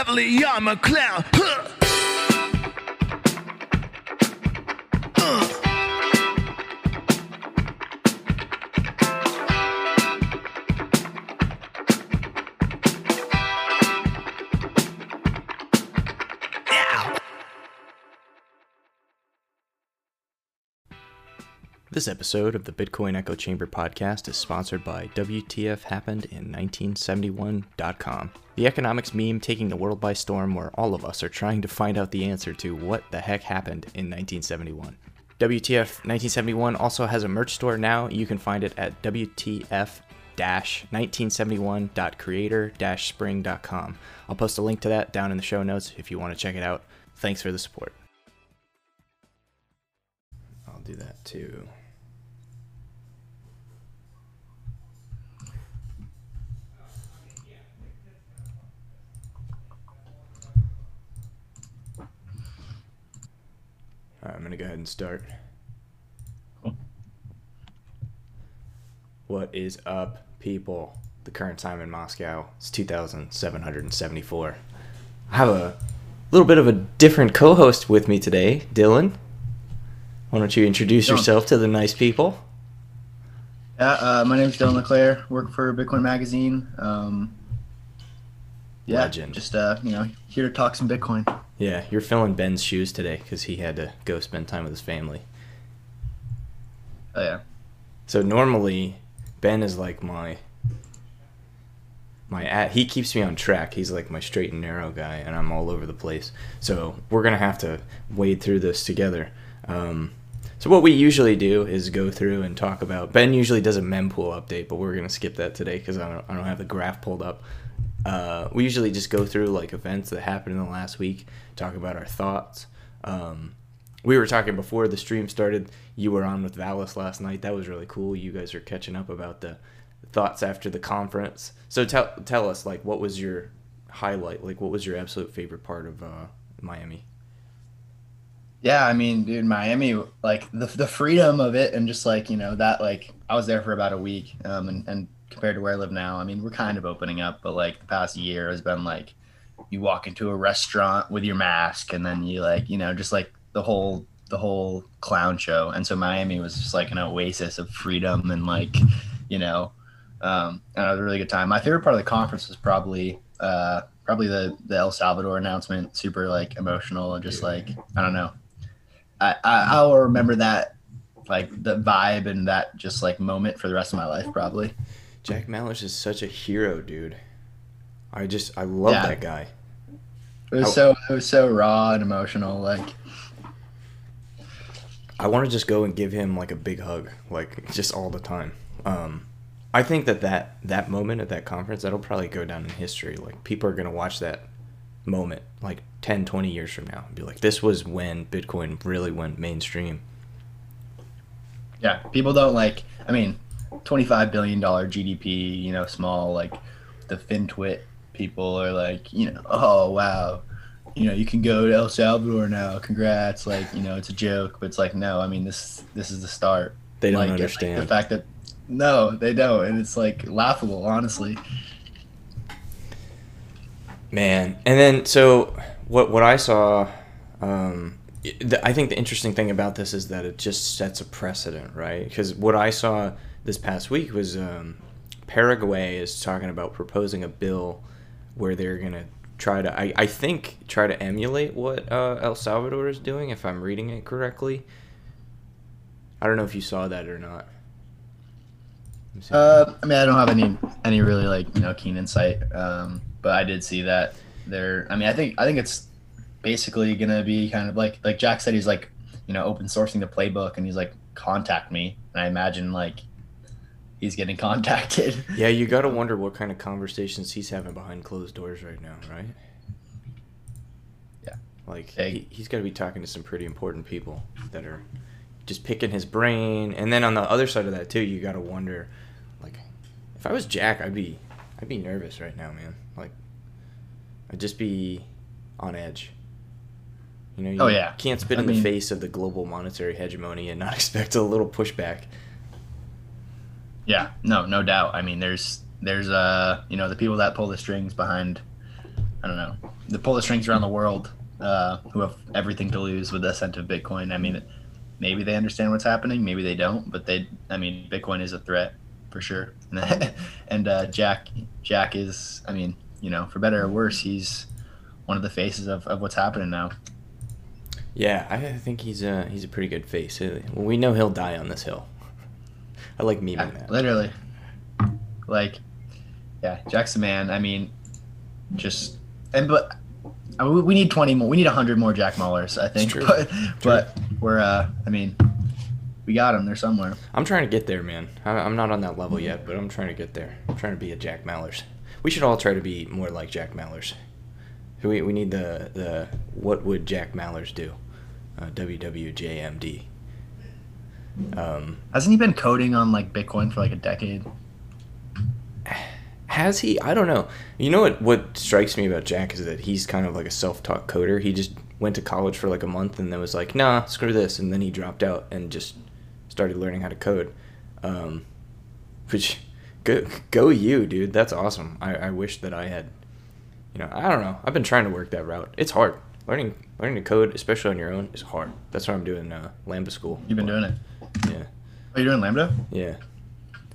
heavily, I'm a clown. Huh. This episode of the Bitcoin Echo Chamber podcast is sponsored by WTF Happened in 1971.com, the economics meme taking the world by storm where all of us are trying to find out the answer to what the heck happened in 1971. WTF 1971 also has a merch store now. You can find it at WTF 1971.creator spring.com. I'll post a link to that down in the show notes if you want to check it out. Thanks for the support. I'll do that too. Right, I'm going to go ahead and start. What is up, people? The current time in Moscow is 2,774. I have a little bit of a different co host with me today, Dylan. Why don't you introduce Dylan. yourself to the nice people? Yeah, uh, my name is Dylan LeClair. Work for Bitcoin Magazine. Um, yeah, Legend. just uh, you know, here to talk some Bitcoin. Yeah, you're filling Ben's shoes today because he had to go spend time with his family. Oh yeah, So normally, Ben is like my my at. He keeps me on track. He's like my straight and narrow guy, and I'm all over the place. So we're gonna have to wade through this together. Um, so what we usually do is go through and talk about. Ben usually does a mempool update, but we're gonna skip that today because I don't I don't have the graph pulled up. Uh, we usually just go through like events that happened in the last week, talk about our thoughts. Um, we were talking before the stream started. You were on with Valis last night. That was really cool. You guys are catching up about the thoughts after the conference. So tell tell us like what was your highlight? Like what was your absolute favorite part of uh, Miami? Yeah. I mean, dude, Miami, like the the freedom of it, and just like you know that, like I was there for about a week, um, and and compared to where I live now, I mean, we're kind of opening up, but like the past year has been like you walk into a restaurant with your mask, and then you like you know just like the whole the whole clown show, and so Miami was just like an oasis of freedom and like you know um, and it was a really good time. My favorite part of the conference was probably uh, probably the the El Salvador announcement. Super like emotional and just like I don't know. I, I I'll remember that like the vibe and that just like moment for the rest of my life probably. Jack Mallers is such a hero, dude. I just I love Yeah. that guy. It was How- so it was so raw and emotional. Like I want to just go and give him like a big hug, like just all the time. Um, I think that that that moment at that conference that'll probably go down in history. Like people are gonna watch that moment like 10, 20 years from now and be like, this was when Bitcoin really went mainstream. yeah, people don't like. I mean, twenty five billion dollar GDP. You know, small like the FinTwit people are like, you know, oh wow, you know, you can go to El Salvador now. Congrats, like you know, it's a joke, but it's like no. I mean, this this is the start. They don't Like, and, like, understand. the fact that no, they don't, and it's like laughable, honestly. Man, and then so what? What I saw, um, the, I think the interesting thing about this is that it just sets a precedent, right? Because what I saw this past week was um, Paraguay is talking about proposing a bill where they're gonna try to, I, I think, try to emulate what uh, El Salvador is doing, if I'm reading it correctly. I don't know if you saw that or not. Uh, I mean, I don't have any any really like you know keen insight, um, but I did see that there. I mean, I think I think it's basically gonna be kind of like like Jack said, he's like you know open sourcing the playbook, and he's like contact me, and I imagine like he's getting contacted. Yeah, you got to wonder what kind of conversations he's having behind closed doors right now, right? Yeah. Like Yeah. he, he's got to be talking to some pretty important people that are just picking his brain. And then on the other side of that too, you got to wonder like if I was Jack, I'd be I'd be nervous right now, man. Like I'd just be on edge. You know, you Oh, yeah. can't spit I in the face of the global monetary hegemony and not expect a little pushback. Yeah, no, no doubt. I mean, there's there's uh you know the people that pull the strings behind, I don't know, the pull the strings around the world, uh, who have everything to lose with the ascent of Bitcoin. I mean, maybe they understand what's happening, maybe they don't, but they, I mean, Bitcoin is a threat for sure. and uh, Jack, Jack is, I mean, you know, for better or worse, he's one of the faces of, of what's happening now. Yeah, I think he's a he's a pretty good face. Well, we know he'll die on this hill. I like memeing Yeah, that. literally. Like, yeah, Jack's the man. I mean, just and but uh, we we need twenty more. We need hundred more Jack Mallers, I think. true. But but we're uh, I mean, we got them. They're somewhere. I'm trying to get there, man. I- I'm not on that level yet, but I'm trying to get there. I'm trying to be a Jack Mallers. We should all try to be more like Jack Mallers. We, we need the, the what would Jack Mallers do? Uh, WWJMD. Um, Hasn't he been coding on like Bitcoin for like a decade? has he? I don't know. You know what? What strikes me about Jack is that he's kind of like a self-taught coder. He just went to college for like a month and then was like, "Nah, screw this," and then he dropped out and just started learning how to code. Um, which go go you, dude. That's awesome. I, I wish that I had. You know, I don't know. I've been trying to work that route. It's hard. Learning learning to code, especially on your own, is hard. That's what I'm doing uh, Lambda school. You've been doing it. Yeah, Oh, you're doing Lambda? yeah.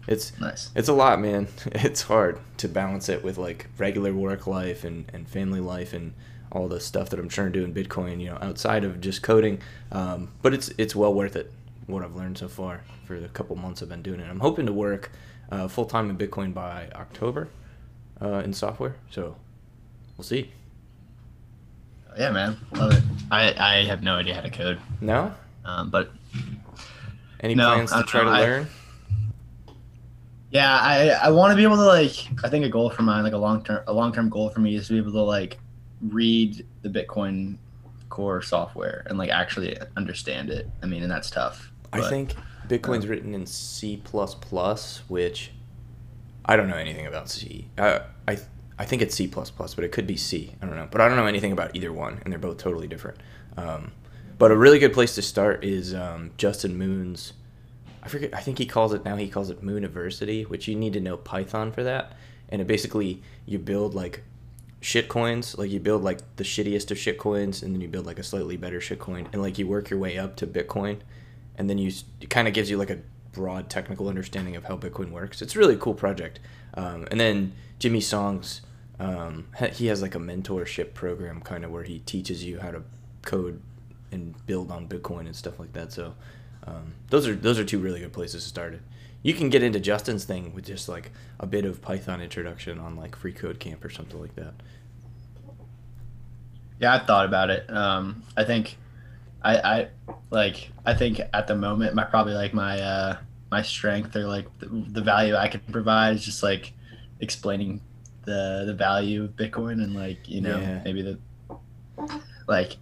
It's Nice. it's a lot, man. It's hard to balance it with like regular work life and, and family life and all the stuff that I'm trying to do in Bitcoin, you know, outside of just coding. Um, but it's it's well worth it. What I've learned so far for the couple months I've been doing it. I'm hoping to work uh, full time in Bitcoin by October uh, in software. So we'll see. Yeah, man, love it. I I have no idea how to code, No, um, but any No, plans to try know. to I- learn? Yeah, I I want to be able to like I think a goal for mine like a long term a long term goal for me is to be able to like read the Bitcoin core software and like actually understand it. I mean, and that's tough. I think Bitcoin's written in C++, which I don't know anything about C. Uh, I I think it's C++, but it could be C. I don't know, but I don't know anything about either one, and they're both totally different. Um, but a really good place to start is um, Justin Moon's. I forget. I think he calls it now. He calls it Mooniversity, which you need to know Python for that. And it basically you build like shit coins, like you build like the shittiest of shit coins, and then you build like a slightly better shit coin, and like you work your way up to Bitcoin, and then you it kind of gives you like a broad technical understanding of how Bitcoin works. It's a really cool project. Um, and then Jimmy Songs, um, he has like a mentorship program kind of where he teaches you how to code and build on Bitcoin and stuff like that. So um, those are those are two really good places to start it. You can get into Justin's thing with just like a bit of Python introduction on like Free Code Camp or something like that. Yeah, I thought about it. Um, I think, I, I like. I think at the moment, my probably like my uh, my strength or like the, the value I can provide is just like explaining the the value of Bitcoin and like you know Yeah. maybe the like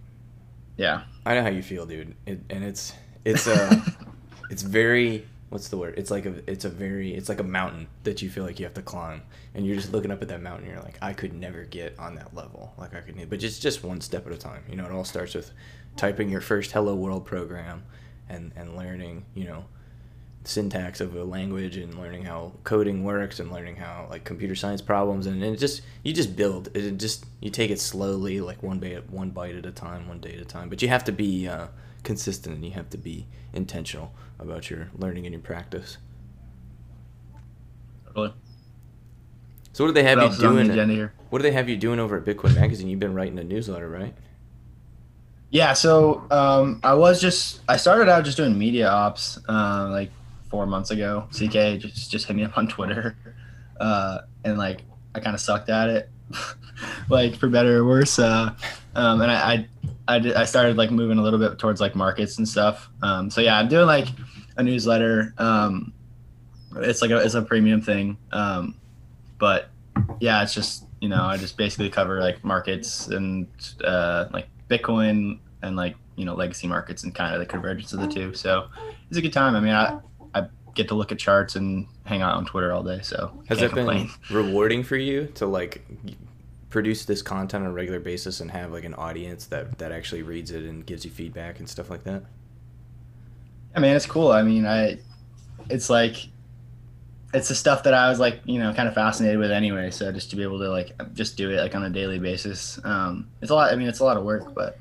yeah I know how you feel, dude. It, and it's it's uh it's very what's the word? It's like a it's a very it's like a mountain that you feel like you have to climb, and you're just looking up at that mountain. And you're like, I could never get on that level. Like I could, but just just one step at a time. You know, it all starts with typing your first Hello World program, and and learning. You know. syntax of a language and learning how coding works and learning how like computer science problems and it just you just build it just you take it slowly like one bite one bite at a time one day at a time but you have to be uh, consistent and you have to be intentional about your learning and your practice totally. so what do they have what you else is on the doing what do they have you doing over at bitcoin magazine you've been writing a newsletter right Yeah, so um, I was just I started out just doing media ops uh, like four months ago. CK just just hit me up on Twitter, uh, and like I kind of sucked at it, like for better or worse. Uh, um, and I I, I, did, I started like moving a little bit towards like markets and stuff. Um, so yeah, I'm doing like a newsletter. Um, it's like a it's a premium thing, um, but yeah, it's just you know I just basically cover like markets and uh, like Bitcoin and like you know legacy markets and kind of the convergence of the two. So it's a good time. I mean, I I get to look at charts and hang out on Twitter all day. So has can't that been complain. rewarding for you to like produce this content on a regular basis and have like an audience that that actually reads it and gives you feedback and stuff like that I mean, it's cool. I mean, I it's like it's the stuff that I was like, you know, kind of fascinated with anyway. So just to be able to like just do it like on a daily basis, um, it's a lot. I mean, it's a lot of work, but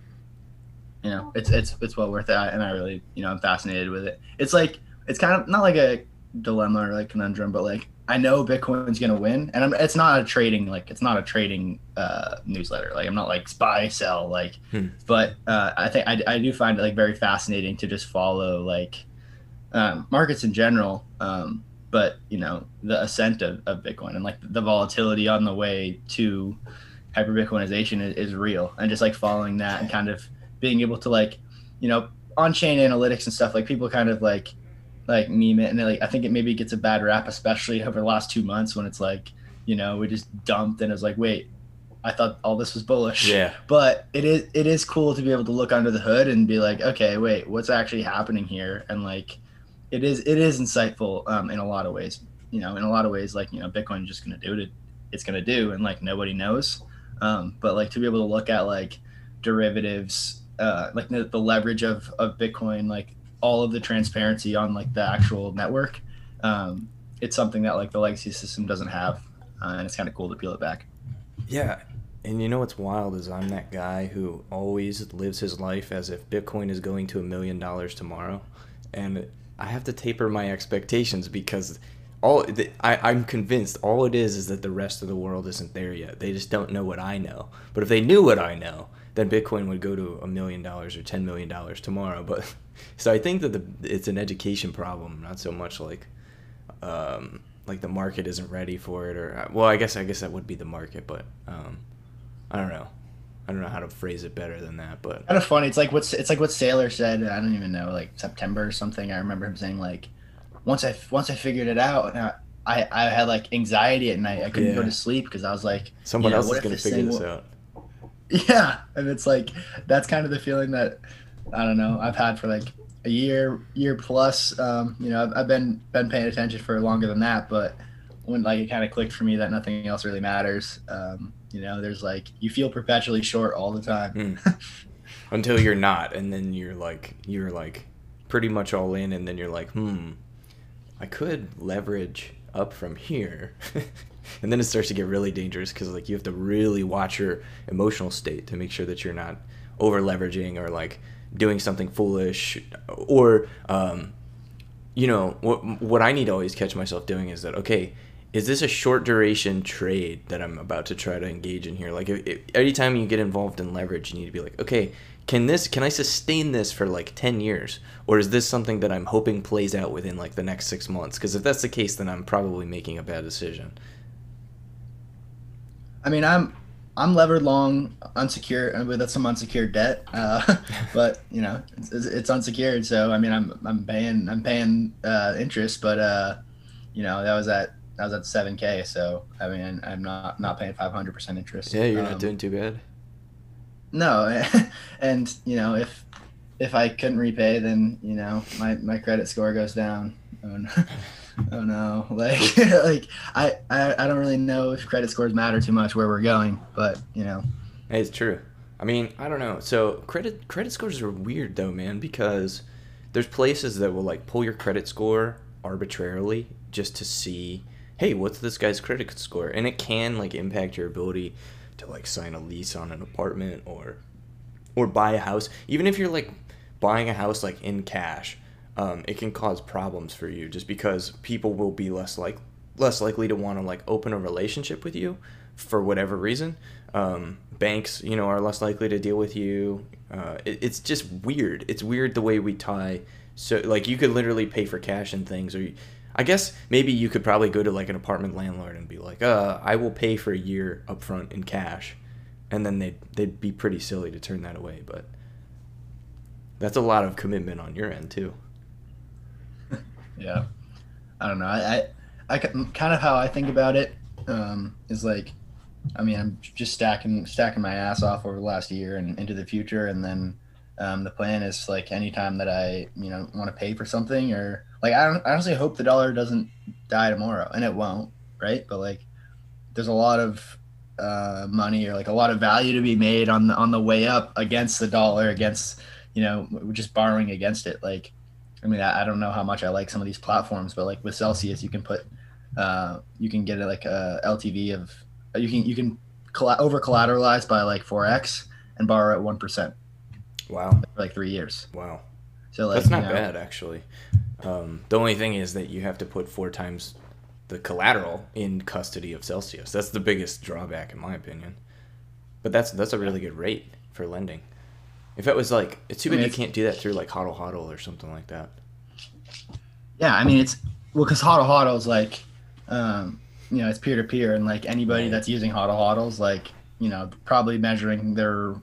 you know, it's it's it's well worth it. And I really, you know, I'm fascinated with it. It's like it's kind of not like a dilemma or like conundrum, but like I know Bitcoin's gonna win, and I'm, it's not a trading like it's not a trading uh, newsletter. Like I'm not like buy sell like, Hmm. but uh, I think I, I do find it like very fascinating to just follow like um, markets in general. Um, but you know the ascent of, of Bitcoin and like the volatility on the way to hyper Bitcoinization is, is real, and just like following that and kind of being able to like you know on chain analytics and stuff like people kind of like like meme it and like I think it maybe gets a bad rap, especially over the last two months when it's like you know we just dumped and it's like wait. I thought all this was bullish Yeah. but it is it is cool to be able to look under the hood and be like okay wait what's actually happening here and like it is it is insightful um, in a lot of ways you know in a lot of ways like you know bitcoin just going to do what it, it's going to do and like nobody knows um, but like to be able to look at like derivatives uh, like the, the leverage of of bitcoin like all of the transparency on like the actual network um, it's something that like the legacy system doesn't have uh, and it's kind of cool to peel it back Yeah. And you know what's wild is I'm that guy who always lives his life as if Bitcoin is going to a million dollars tomorrow. And I have to taper my expectations because all the, I, I'm convinced all it is is that the rest of the world isn't there yet. They just don't know what I know. But if they knew what I know, then Bitcoin would go to a million dollars or ten million dollars tomorrow. But so I think that the, it's an education problem, not so much like um, like the market isn't ready for it or well i guess i guess that would be the market but um, i don't know i don't know how to phrase it better than that but kind of funny. It's like what's it's like what Saylor said. I don't even know, like September or something. I remember him saying like, once I once I figured it out, I I, I had like anxiety at night. I couldn't go to sleep because I was like, someone you know, else is going to this figure this will- out Yeah, and it's like that's kind of the feeling that I don't know I've had for like a year year plus. Um, you know, I've, I've been been paying attention for longer than that, but when like it kind of clicked for me that nothing else really matters. Um, you know, there's like you feel perpetually short all the time. Mm. until you're not and then you're like you're like pretty much all in and then you're like hmm i could leverage up from here and then it starts to get really dangerous because like you have to really watch your emotional state to make sure that you're not over leveraging or like doing something foolish or um, you know what what I need to always catch myself doing is that okay is this a short duration trade that I'm about to try to engage in here? Like if, if, every time you get involved in leverage you need to be like okay can this can I sustain this for like 10 years? Or is this something that I'm hoping plays out within like the next 6 months? Because if that's the case then I'm probably making a bad decision. I mean, I'm I'm levered long, unsecured with some unsecured debt, uh, but you know, it's, it's unsecured. So I mean, I'm I'm paying I'm paying uh, interest, but uh, you know, that was at that was at seven k. So I mean, I'm not not paying five hundred percent interest. yeah you're not Um, doing too bad No, and you know, if if I couldn't repay, then you know, my my credit score goes down. Oh no. Oh no! Like, like I, I, I don't really know if credit scores matter too much where we're going, but you know, It's true. I mean, I don't know. So credit credit scores are weird though, man, because there's places that will like pull your credit score arbitrarily just to see, hey, what's this guy's credit score? And it can like impact your ability to like sign a lease on an apartment or or buy a house. Even if you're like buying a house like in cash, um, it can cause problems for you just because people will be less like less likely to want to like open a relationship with you for whatever reason. Um, banks, you know, are less likely to deal with you. Uh, it, it's just weird. It's weird the way we tie. So like you could literally pay for cash and things, or you, I guess maybe you could probably go to like an apartment landlord and be like, uh, I will pay for a year upfront in cash, and then they'd they'd be pretty silly to turn that away. But that's a lot of commitment on your end too. yeah, I don't know. I, I, I kind of how I think about it um, is like, I mean, I'm just stacking stacking my ass off over the last year and into the future, and then um, the plan is like anytime that I you know want to pay for something or like I don't I honestly hope the dollar doesn't die tomorrow, and it won't, right? But like, there's a lot of uh, money or like a lot of value to be made on the on the way up against the dollar, against you know just borrowing against it, like. I mean, I, I don't know how much I like some of these platforms, but like with Celsius, you can put uh, you can get like a LTV of you can you can colla- over collateralize by like four x and borrow at one percent Wow. for like three years. Wow. So like That's not you know, bad actually. Um, the only thing is that you have to put four times the collateral in custody of Celsius. That's the biggest drawback in my opinion. But that's that's a really good rate for lending. If it was like, it's too I bad mean, you can't do that through like Hodl Hodl or something like that. Yeah, I mean it's well because hodl hodl is like, um, you know, it's peer to peer, and like anybody Right. that's using hodl hodls, like you know, probably measuring their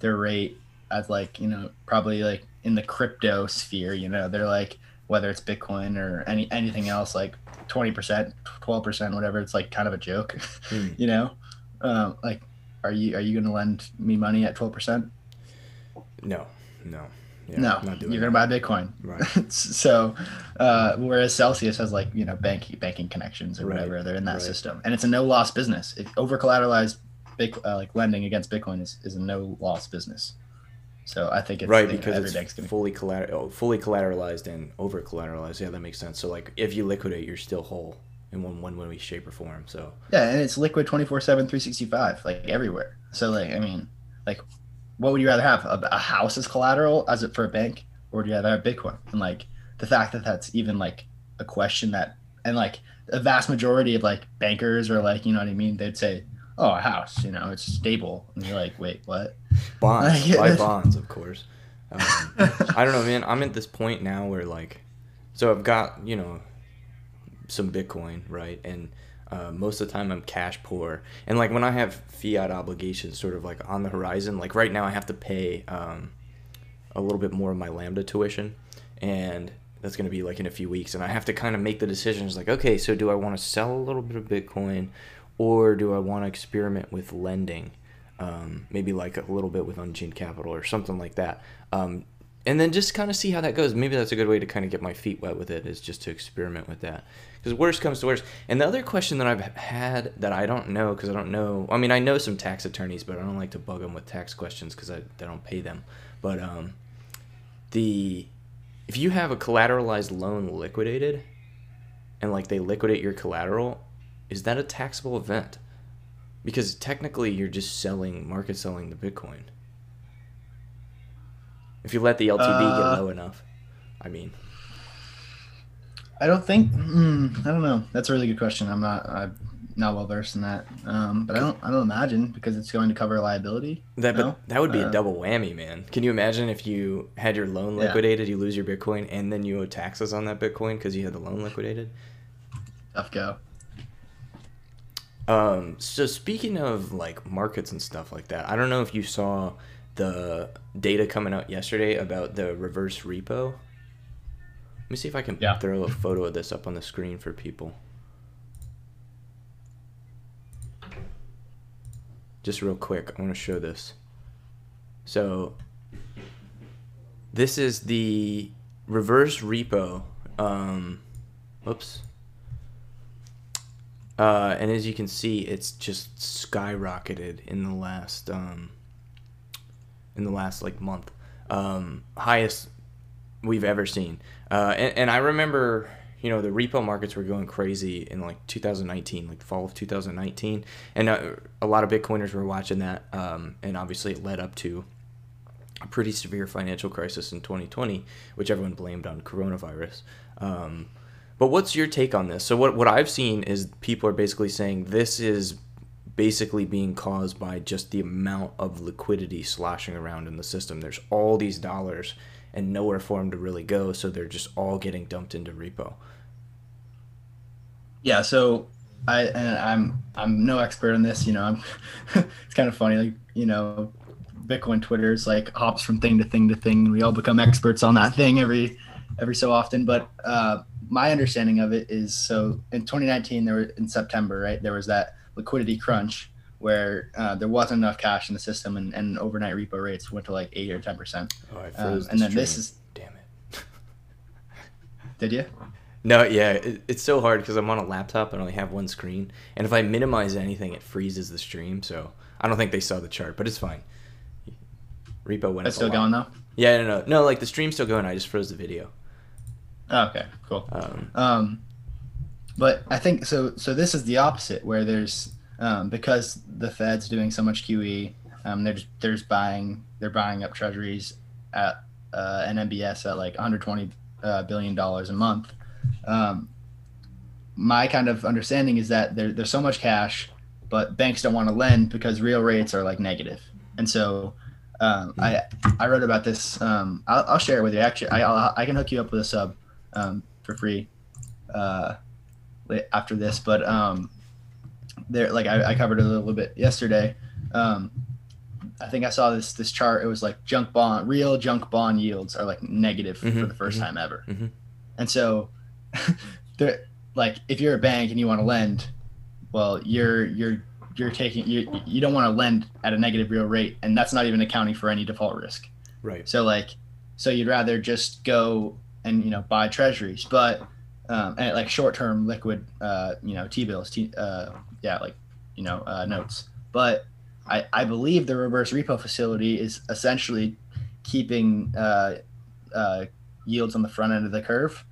their rate as like you know probably like in the crypto sphere, you know, they're like whether it's Bitcoin or any anything else, like twenty percent, twelve percent, whatever. It's like kind of a joke, Hmm. you know. Um, like, are you are you going to lend me money at twelve percent? No, no, yeah, no, you're gonna buy Bitcoin. Right. so, uh, whereas Celsius has like you know bank banking connections or Right, whatever, they're in that right. system, and it's a no loss business. If over collateralized, big uh, like lending against Bitcoin is, is a no loss business. So I think it's right because it's gonna fully collater- oh, fully collateralized and over collateralized. Yeah, that makes sense. So like, if you liquidate, you're still whole in one one way, shape, or form. So yeah, and it's liquid 24 7 365 like everywhere. So like I mean, like, what would you rather have a, a house as collateral as it for a bank, or would you rather have Bitcoin? And like the fact that that's even like a question that and like a vast majority of like bankers or like you know what I mean, they'd say, oh, a house, you know, it's stable, and you're like, wait, what? bonds, buy bonds, of course. Um, I don't know, man. I'm at this point now where like, so I've got you know, some Bitcoin, right, and uh, most of the time I'm cash poor, and like when I have fiat obligations sort of like on the horizon, like right now I have to pay um, a little bit more of my Lambda tuition, and that's going to be like in a few weeks, and I have to kind of make the decisions like, okay, so do I want to sell a little bit of Bitcoin, or do I want to experiment with lending? um, maybe like a little bit with Unchained Capital or something like that. Um, and then just kind of see how that goes. Maybe that's a good way to kind of get my feet wet with it is just to experiment with that. Because worst comes to worst. And the other question that I've had that I don't know because I don't know. I mean, I know some tax attorneys, but I don't like to bug them with tax questions because I, don't pay them. But um, the if you have a collateralized loan liquidated, and like they liquidate your collateral, is that a taxable event? Because technically, you're just selling, market selling the Bitcoin. If you let the LTV Uh, get low enough, I mean, I don't think. Mm, I don't know. That's a really good question. I'm not. I'm not well versed in that. Um, but I don't. I don't imagine because it's going to cover liability. that No? but that would be a Uh, double whammy, man. Can you imagine if you had your loan Yeah. liquidated, you lose your Bitcoin, and then you owe taxes on that Bitcoin because you had the loan liquidated? Tough go. Um, so speaking of like markets and stuff like that, I don't know if you saw the data coming out yesterday about the reverse repo. Let me see if I can Yeah. throw a photo of this up on the screen for people. Just real quick, I want to show this. So, this is the reverse repo. Um, whoops. Uh, and as you can see, it's just skyrocketed in the last um, in the last like month, um, highest we've ever seen. Uh, and, and I remember, you know, the repo markets were going crazy in like 2019, like fall of 2019, and uh, a lot of Bitcoiners were watching that, um, and obviously it led up to a pretty severe financial crisis in 2020, which everyone blamed on coronavirus. Um, but what's your take on this? So what what I've seen is people are basically saying this is basically being caused by just the amount of liquidity sloshing around in the system. There's all these dollars and nowhere for them to really go, so they're just all getting dumped into repo. Yeah. So I and I'm I'm no expert on this. You know, I'm. it's kind of funny, like you know, Bitcoin Twitter's like hops from thing to thing to thing. We all become experts on that thing every every so often. But uh, my understanding of it is so in 2019 there were in September, right? There was that liquidity crunch where uh, there wasn't enough cash in the system, and, and overnight repo rates went to like eight or ten percent. Oh, I Um, and the then this is damn it. did you? No, yeah, it, it's so hard because I'm on a laptop and I only have one screen, and if I minimize anything, it freezes the stream. So I don't think they saw the chart, but it's fine. Repo went It's still going though. Yeah, no, no, no. Like the stream's still going. I just froze the video. Okay, cool. Um, Um, but I think so. So this is the opposite, where there's um, because the Fed's doing so much QE, um, they're just, they're just buying they're buying up treasuries at uh, an MBS at like 120 uh, billion dollars a month. Um, my kind of understanding is that there, there's so much cash, but banks don't want to lend because real rates are like negative. negative, and so. Um, I I wrote about this. Um, I'll, I'll share it with you. Actually, I I'll, I can hook you up with a sub um, for free uh, after this. But um, there, like I, I covered it a little bit yesterday. Um, I think I saw this this chart. It was like junk bond, real junk bond yields are like negative Mhm, for the 1st mhm, time ever. mhm. And so, there, like if you're a bank and you want to lend, well, you're you're you're taking you you don't want to lend at a negative real rate, and that's not even accounting for any default risk. Right. So like, so you'd rather just go and you know buy treasuries, but um, and like short term liquid, uh, you know, T bills, T, uh, yeah, like you know, uh, notes. But I I believe the reverse repo facility is essentially keeping uh, uh, yields on the front end of the curve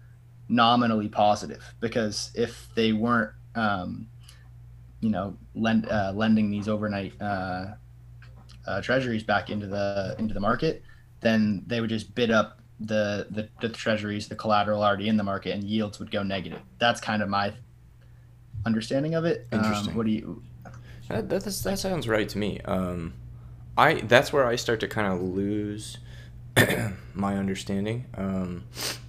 nominally positive because if they weren't um, you know lend uh, lending these overnight uh, uh, treasuries back into the into the market then they would just bid up the, the the treasuries the collateral already in the market and yields would go negative that's kind of my understanding of it Interesting. um, what do you That, that sounds right to me. Um, I that's where I start to kind of lose my understanding. Um,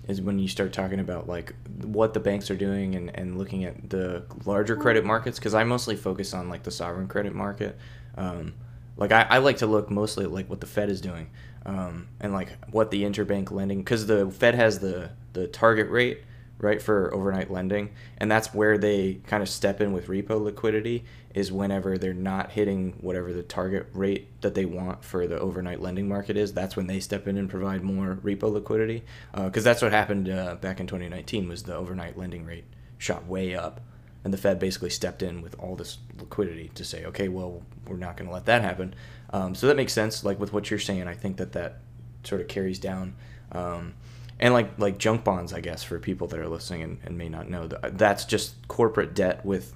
is when you start talking about like what the banks are doing and, and looking at the larger credit markets because I mostly focus on like the sovereign credit market. Um, like I, I like to look mostly at like what the Fed is doing um, and like what the interbank lending because the Fed has the the target rate right for overnight lending and that's where they kind of step in with repo liquidity is whenever they're not hitting whatever the target rate that they want for the overnight lending market is that's when they step in and provide more repo liquidity because that's what happened uh, back in 2019 was the overnight lending rate shot way up and the fed basically stepped in with all this liquidity to say okay well we're not going to let that happen um, so that makes sense like with what you're saying i think that that sort of carries down um, and like like junk bonds, I guess, for people that are listening and, and may not know, that that's just corporate debt with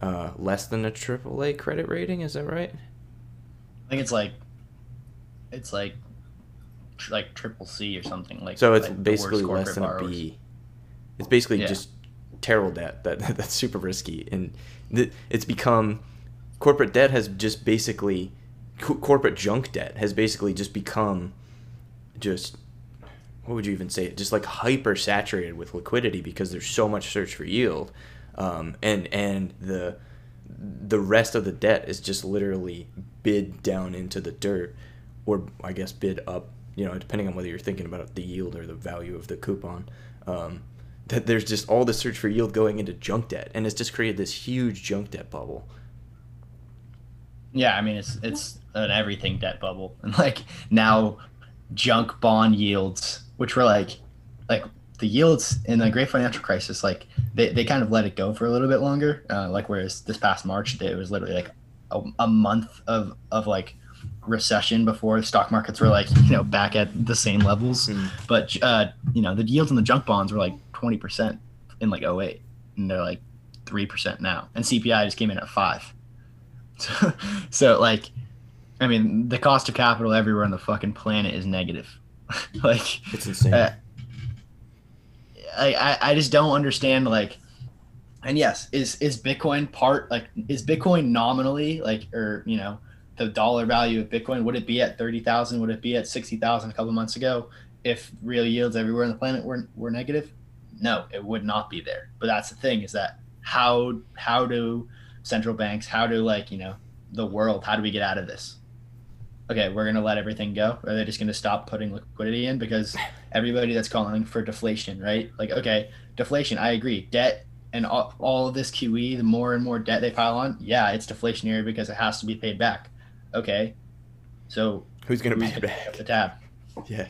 uh, less than a AAA credit rating. Is that right? i think it's like it's like tr- like triple c or something like So it's like basically less than a borrowers. B. It's basically Yeah. just terrible debt that that's super risky, and it's become corporate debt has just basically co- corporate junk debt has basically just become just what would you even say? Just like hyper saturated with liquidity because there's so much search for yield. Um, and and the the rest of the debt is just literally bid down into the dirt or i guess bid up you know depending on whether you're thinking about the yield or the value of the coupon. Um, that there's just all the search for yield going into junk debt and it's just created this huge junk debt bubble Yeah, I mean it's it's an everything debt bubble, and like now, junk bond yields, which were like, like the yields in the Great Financial Crisis, like they, they kind of let it go for a little bit longer. Uh, like whereas this past March, it was literally like a, a month of of like recession before the stock markets were like you know back at the same levels. Mm. But uh, you know the yields on the junk bonds were like twenty percent in like 08 and they're like three percent now, and CPI just came in at five. So, so like, I mean, the cost of capital everywhere on the fucking planet is negative. like, it's insane uh, I, I I just don't understand like, and yes, is is Bitcoin part like is Bitcoin nominally like or you know the dollar value of Bitcoin would it be at thirty thousand? Would it be at sixty thousand a couple months ago if real yields everywhere on the planet were were negative? No, it would not be there. But that's the thing is that how how do central banks how do like you know the world how do we get out of this? Okay, we're gonna let everything go. Are they just gonna stop putting liquidity in because everybody that's calling for deflation, right? Like, okay, deflation, I agree. Debt and all, all of this QE, the more and more debt they pile on, yeah, it's deflationary because it has to be paid back. Okay, so who's gonna who's pay gonna back the tab? yeah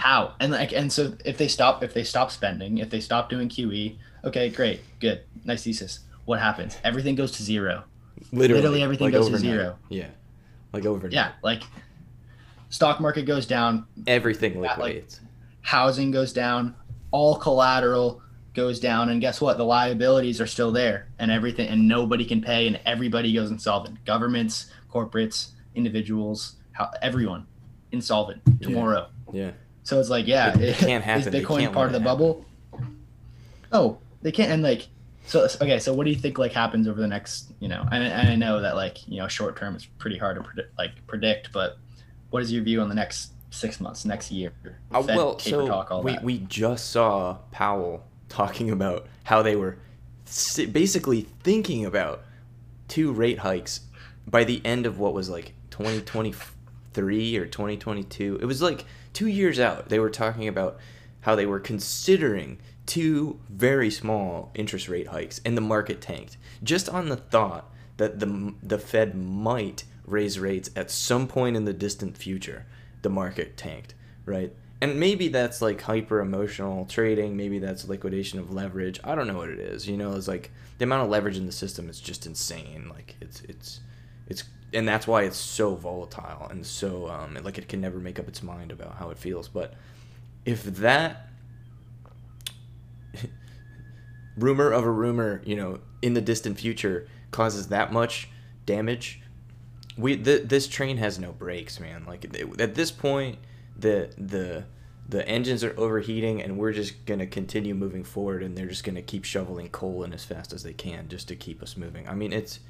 How? And like, and so if they stop, if they stop spending, if they stop doing QE, okay, great, good, nice thesis. What happens? Everything goes to zero. literally, Literally everything goes to zero. yeah like overnight Yeah, like stock market goes down, everything Yeah, like- liquidates housing goes down, all collateral goes down and guess what the liabilities are still there and everything and nobody can pay and everybody goes insolvent governments corporates individuals how, everyone insolvent tomorrow Yeah. So it's like yeah It- it can't happen. is bitcoin part of the it bubble oh they can't and like so okay so what do you think like happens over the next you know and, and i know that like you know short term is pretty hard to predict like predict but what is your view on the next six months next year Uh, well, so talk, all we, that. we just saw Powell talking about how they were basically thinking about two rate hikes by the end of what was like 2023 or 2022. It was like two years out. They were talking about how they were considering two very small interest rate hikes, and the market tanked just on the thought that the the Fed might raise rates at some point in the distant future. The market tanked, right? And maybe that's like hyper emotional trading. Maybe that's liquidation of leverage. I don't know what it is. You know, it's like the amount of leverage in the system is just insane. Like it's it's it's and that's why it's so volatile and so um like it can never make up its mind about how it feels. But if that rumor of a rumor, you know, in the distant future causes that much damage, we th- this train has no brakes, man. Like it- at this point, the the the engines are overheating, and we're just gonna continue moving forward, and they're just gonna keep shoveling coal in as fast as they can just to keep us moving. I mean, it's.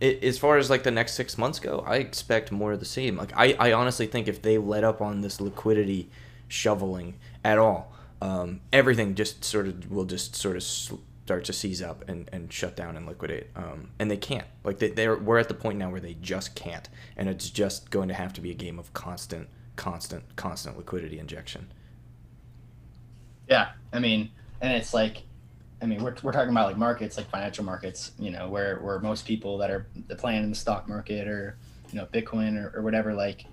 It, as far as like the next six months go, I expect more of the same. Like I, I honestly think if they let up on this liquidity shoveling at all, um, everything just sort of will just sort of start to seize up and, and shut down and liquidate. Um, and they can't. Like they, they're we're at the point now where they just can't, and it's just going to have to be a game of constant, constant, constant liquidity injection. Yeah, I mean, and it's like, I mean, we're, we're talking about like markets, like financial markets, you know, where where most people that are the playing in the stock market or you know Bitcoin or, or whatever like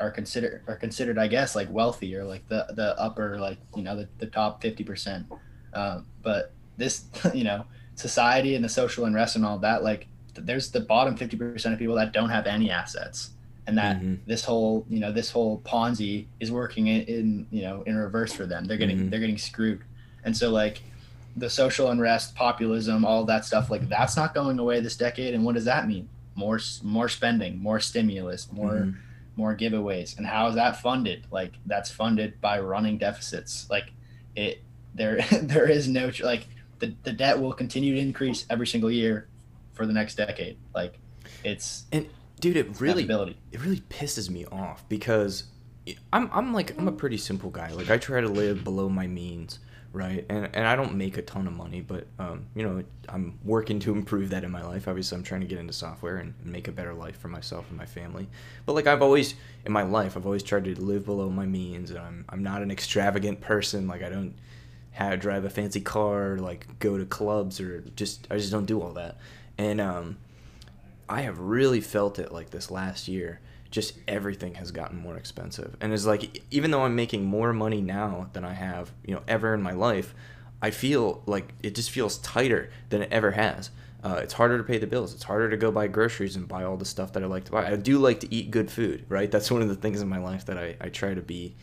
are considered are considered, I guess, like wealthy or like the the upper like you know the, the top fifty percent. Um, but this, you know, society and the social unrest and all that, like there's the bottom fifty percent of people that don't have any assets. And that Mhm. this whole, you know, this whole Ponzi is working in, in you know, in reverse for them. They're getting, Mhm. they're getting screwed. And so like the social unrest, populism, all that stuff, like that's not going away this decade. And what does that mean? More, more spending, more stimulus, more, Mhm. more giveaways. And how is that funded? Like that's funded by running deficits. Like it, there, there is no like the, the debt will continue to increase every single year for the next decade. Like it's And dude, it really it really pisses me off because I'm I'm like I'm a pretty simple guy. Like I try to live below my means, right? And and I don't make a ton of money, but um, you know, I'm working to improve that in my life. Obviously, I'm trying to get into software and, make a better life for myself and my family. But like I've always in my life, I've always tried to live below my means. And I'm I'm not an extravagant person. Like I don't have drive a fancy car, like go to clubs or just I just don't do all that. And um I have really felt it like this last year. Just everything has gotten more expensive, and it's like even though I'm making more money now than I have, you know, ever in my life, I feel like it just feels tighter than it ever has. Uh, it's harder to pay the bills. It's harder to go buy groceries and buy all the stuff that I like to buy. I do like to eat good food, right? That's one of the things in my life that I, I try to be,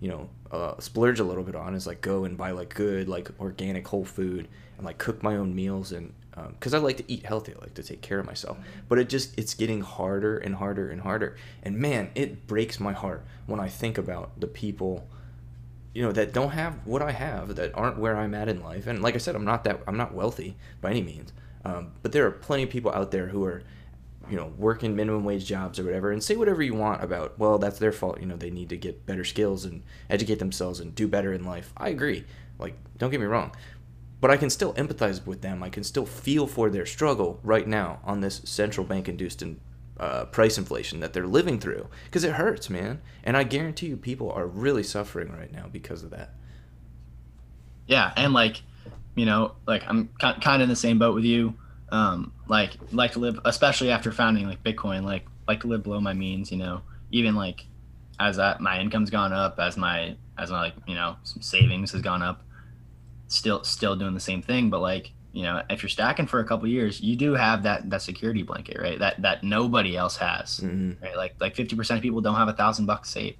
you know, uh, splurge a little bit on is like go and buy like good, like organic whole food and like cook my own meals and because I like to eat healthy, I like to take care of myself. But it just it's getting harder and harder and harder. And man, it breaks my heart when I think about the people you know that don't have what I have that aren't where I'm at in life. And like I said, I'm not that I'm not wealthy by any means. Um, but there are plenty of people out there who are you know working minimum wage jobs or whatever and say whatever you want about well that's their fault you know they need to get better skills and educate themselves and do better in life i agree like don't get me wrong but I can still empathize with them. I can still feel for their struggle right now on this central bank induced in, uh, price inflation that they're living through because it hurts, man. And I guarantee you, people are really suffering right now because of that. Yeah, and like, you know, like I'm kind of in the same boat with you. Um, like, like to live, especially after founding like Bitcoin, like, like to live below my means. You know, even like as that my income's gone up, as my as my like you know some savings has gone up, still still doing the same thing. But like, you know, if you're stacking for a couple years, you do have that that security blanket, right? That that nobody else has, hmm right? Like like 50% of people don't have a thousand bucks saved.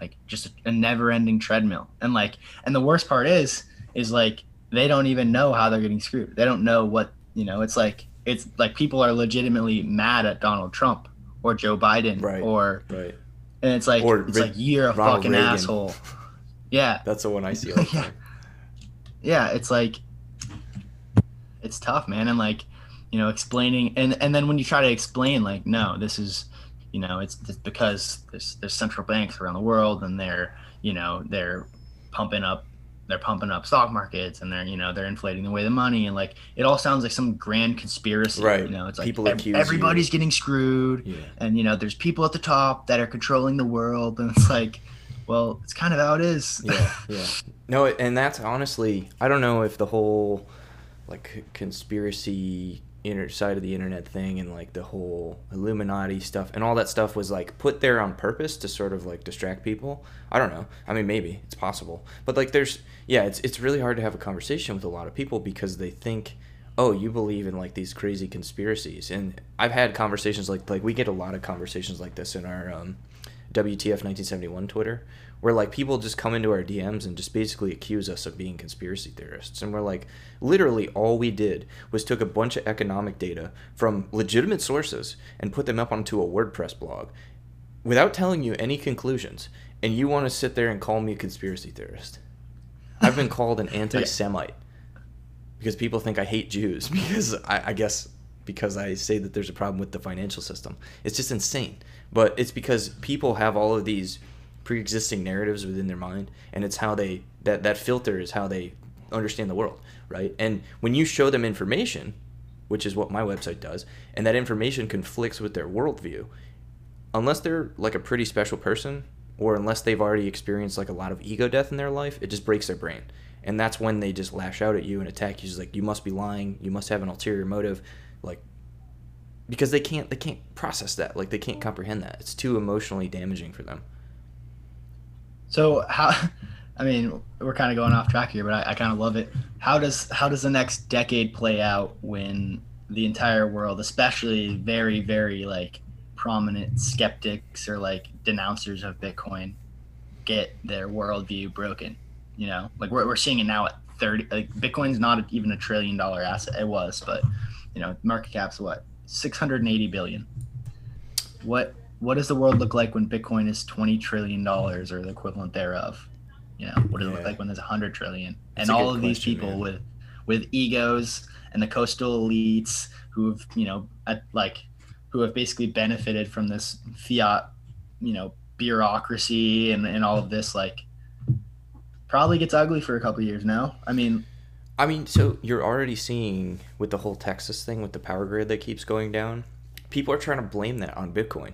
like just a, a never-ending treadmill. And like, and the worst part is, is like they don't even know how they're getting screwed. They don't know what you know. It's like it's like people are legitimately mad at Donald Trump or Joe Biden Right. or Right. and it's like Or it's Ri- like you're a Ronald fucking Reagan. asshole. Yeah, That's the one I see all the Yeah. time. Yeah. It's like it's tough, man, and like you know explaining and and then when you try to explain like no, this is you know it's, it's because there's there's central banks around the world and they're you know they're pumping up they're pumping up stock markets and they're you know they're inflating the way the money and like it all sounds like some grand conspiracy Right. you know it's like People ev- accuse you. everybody's getting screwed Yeah. and you know there's people at the top that are controlling the world and it's like well it's kind of how it is yeah, yeah. No, and that's honestly, I don't know if the whole like conspiracy inner side of the internet thing and like the whole Illuminati stuff and all that stuff was like put there on purpose to sort of like distract people. I don't know. I mean, maybe it's possible, but like there's yeah, it's it's really hard to have a conversation with a lot of people because they think. Oh, you believe in like these crazy conspiracies, and I've had conversations like like we get a lot of conversations like this in our um, WTF 1971 Twitter, where like people just come into our DMs and just basically accuse us of being conspiracy theorists. And we're like, literally, all we did was took a bunch of economic data from legitimate sources and put them up onto a WordPress blog without telling you any conclusions. And you want to sit there and call me a conspiracy theorist. I've been called an anti Semite because people think I hate Jews because I, I guess because I say that there's a problem with the financial system. It's just insane. But it's because people have all of these pre-existing narratives within their mind, and it's how they that that filter is how they understand the world, right? And when you show them information, which is what my website does, and that information conflicts with their worldview, unless they're like a pretty special person or unless they've already experienced like a lot of ego death in their life, it just breaks their brain. And that's when they just lash out at you and attack you. Just like you must be lying, you must have an ulterior motive, like because they can't they can't process that. Like they can't comprehend that. It's too emotionally damaging for them. So how? I mean, we're kind of going off track here, but I, I kind of love it. How does how does the next decade play out when the entire world, especially very very like prominent skeptics or like denouncers of Bitcoin, get their worldview broken? You know, like we're we're seeing it now at thirty. Like Bitcoin's not even a trillion dollar asset. It was, but you know, market cap's what six hundred and eighty billion. What what does the world look like when Bitcoin is twenty trillion dollars or the equivalent thereof? You know, what does it look like when there's a hundred trillion? That's and all of these people man. with with egos and the coastal elites who've you know at, like who have basically benefited from this fiat, you know, bureaucracy and and all of this like probably gets ugly for a couple years now. I mean, I mean, so you're already seeing with the whole Texas thing with the power grid that keeps going down, people are trying to blame that on Bitcoin.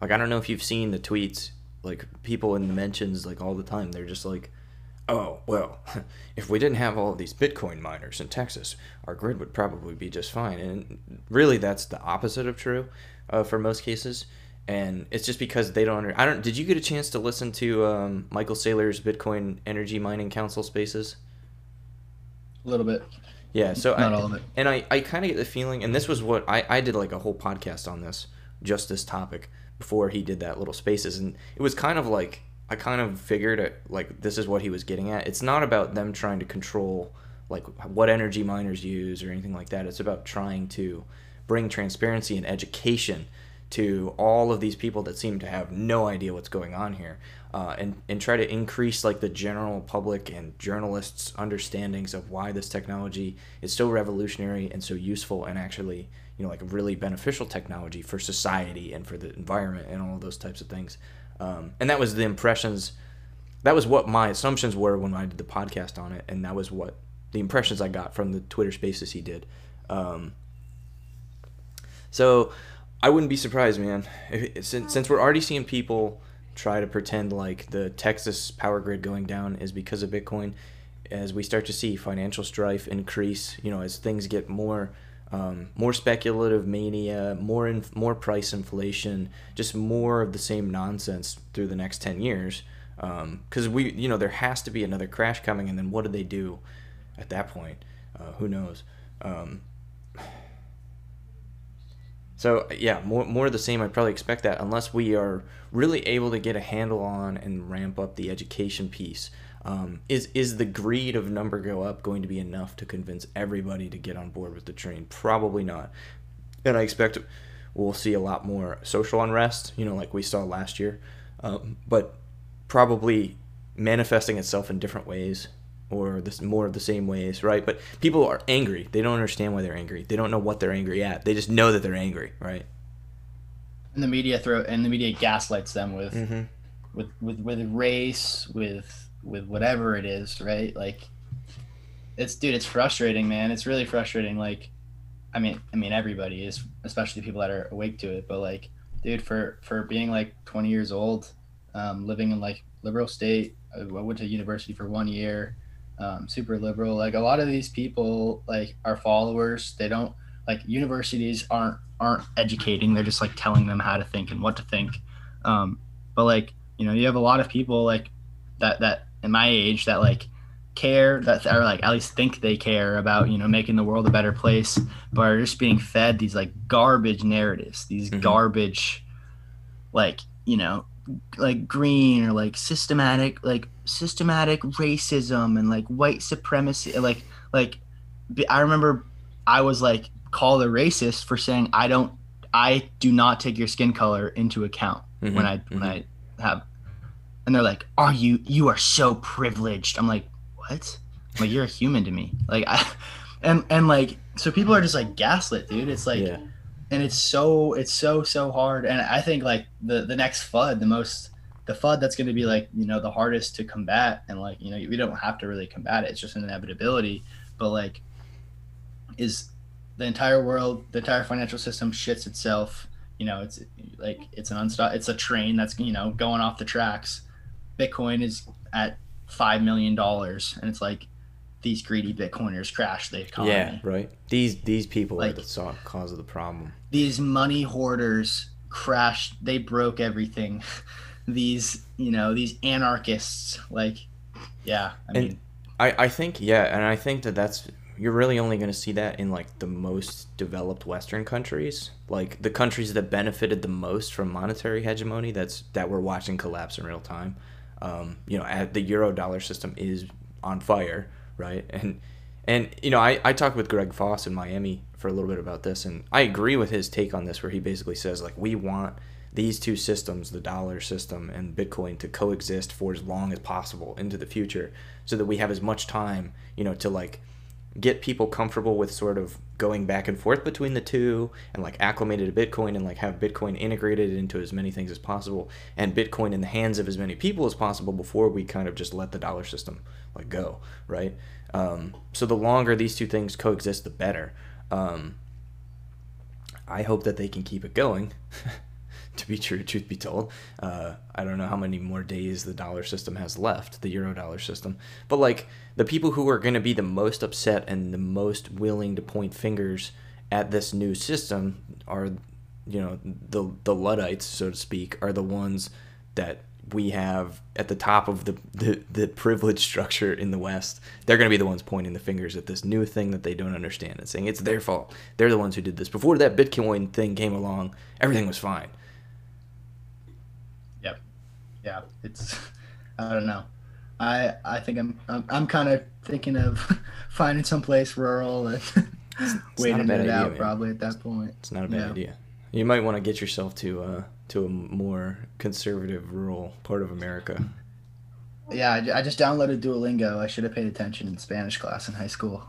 Like I don't know if you've seen the tweets, like people in the mentions like all the time. They're just like, "Oh, well, if we didn't have all of these Bitcoin miners in Texas, our grid would probably be just fine." And really, that's the opposite of true uh, for most cases. And it's just because they don't. Under, I don't. Did you get a chance to listen to um, Michael Saylor's Bitcoin Energy Mining Council Spaces? A little bit. Yeah, so Not I, all of it. And I, I kind of get the feeling, and this was what I, I did like a whole podcast on this, just this topic before he did that little spaces, and it was kind of like I kind of figured it like this is what he was getting at. It's not about them trying to control like what energy miners use or anything like that. It's about trying to bring transparency and education to all of these people that seem to have no idea what's going on here uh, and, and try to increase like the general public and journalists understandings of why this technology is so revolutionary and so useful and actually you know like a really beneficial technology for society and for the environment and all of those types of things um, and that was the impressions that was what my assumptions were when i did the podcast on it and that was what the impressions i got from the twitter spaces he did um, so I wouldn't be surprised, man. Since, since we're already seeing people try to pretend like the Texas power grid going down is because of Bitcoin, as we start to see financial strife increase, you know, as things get more um, more speculative mania, more in, more price inflation, just more of the same nonsense through the next ten years. Because we, you know, there has to be another crash coming, and then what do they do at that point? Uh, who knows? Um, So yeah, more more of the same. I'd probably expect that unless we are really able to get a handle on and ramp up the education piece. Um, is is the greed of number go up going to be enough to convince everybody to get on board with the train? Probably not. And I expect we'll see a lot more social unrest. You know, like we saw last year, um, but probably manifesting itself in different ways or this more of the same ways, right? But people are angry. They don't understand why they're angry. They don't know what they're angry at. They just know that they're angry, right? And the media throw and the media gaslights them with Mm-hmm. with, with with race, with with whatever it is, right? Like it's dude, it's frustrating, man. It's really frustrating. Like I mean I mean everybody is especially people that are awake to it, but like dude for for being like 20 years old, um, living in like liberal state, I I went to university for one year, um, super liberal. Like a lot of these people like are followers. They don't like universities aren't aren't educating. They're just like telling them how to think and what to think. Um, but like you know, you have a lot of people like that that in my age that like care that are like at least think they care about you know making the world a better place but are just being fed these like garbage narratives these Mhm. garbage like you know like green or like systematic like systematic racism and like white supremacy like like i remember i was like called a racist for saying i don't i do not take your skin color into account Mhm, when i when i have and they're like are you you are so privileged. I'm like what? I'm like you're a human to me. Like i and and like so people are just like gaslit dude. It's like yeah. and it's so it's so so hard. And i think like the the next fud the most the fud that's going to be like you know the hardest to combat and like you know we don't have to really combat it it's just an inevitability but like is the entire world the entire financial system shits itself you know it's like it's an unstop it's a train that's you know going off the tracks bitcoin is at five million dollars and it's like these greedy bitcoiners crash the economy Yeah, right. These these people Like- are the cause of the problem. these money hoarders crashed they broke everything these you know these anarchists like yeah i And- mean I, I think yeah, and I think that that's you're really only going to see that in like the most developed Western countries, like the countries that benefited the most from monetary hegemony. That's that we're watching collapse in real time. Um, you know, at the euro dollar system is on fire, right? And and you know, I I talked with Greg Foss in Miami for a little bit about this, and I agree with his take on this, where he basically says like we want these two systems, the dollar system and Bitcoin, to coexist for as long as possible into the future, so that we have as much time, you know, to like get people comfortable with sort of going back and forth between the two and like acclimated to Bitcoin and like have Bitcoin integrated into as many things as possible and Bitcoin in the hands of as many people as possible before we kind of just let the dollar system like go, right? Um, so the longer these two things coexist, the better. Um, I hope that they can keep it going. to be true, truth be told, uh, I don't know how many more days the dollar system has left, the euro dollar system. But like the people who are going to be the most upset and the most willing to point fingers at this new system are, you know, the the luddites, so to speak, are the ones that we have at the top of the, the, the privilege structure in the West, they're going to be the ones pointing the fingers at this new thing that they don't understand and saying it's their fault. They're the ones who did this. Before that Bitcoin thing came along, everything was fine. Yeah it's i don't know i i think i'm i'm, I'm kind of thinking of finding some place rural and waiting it idea, out man. probably at that point It's not a bad Yeah. idea. You might want to get yourself to uh, to a more conservative rural part of America. yeah I, I just downloaded duolingo i should have paid attention in spanish class in high school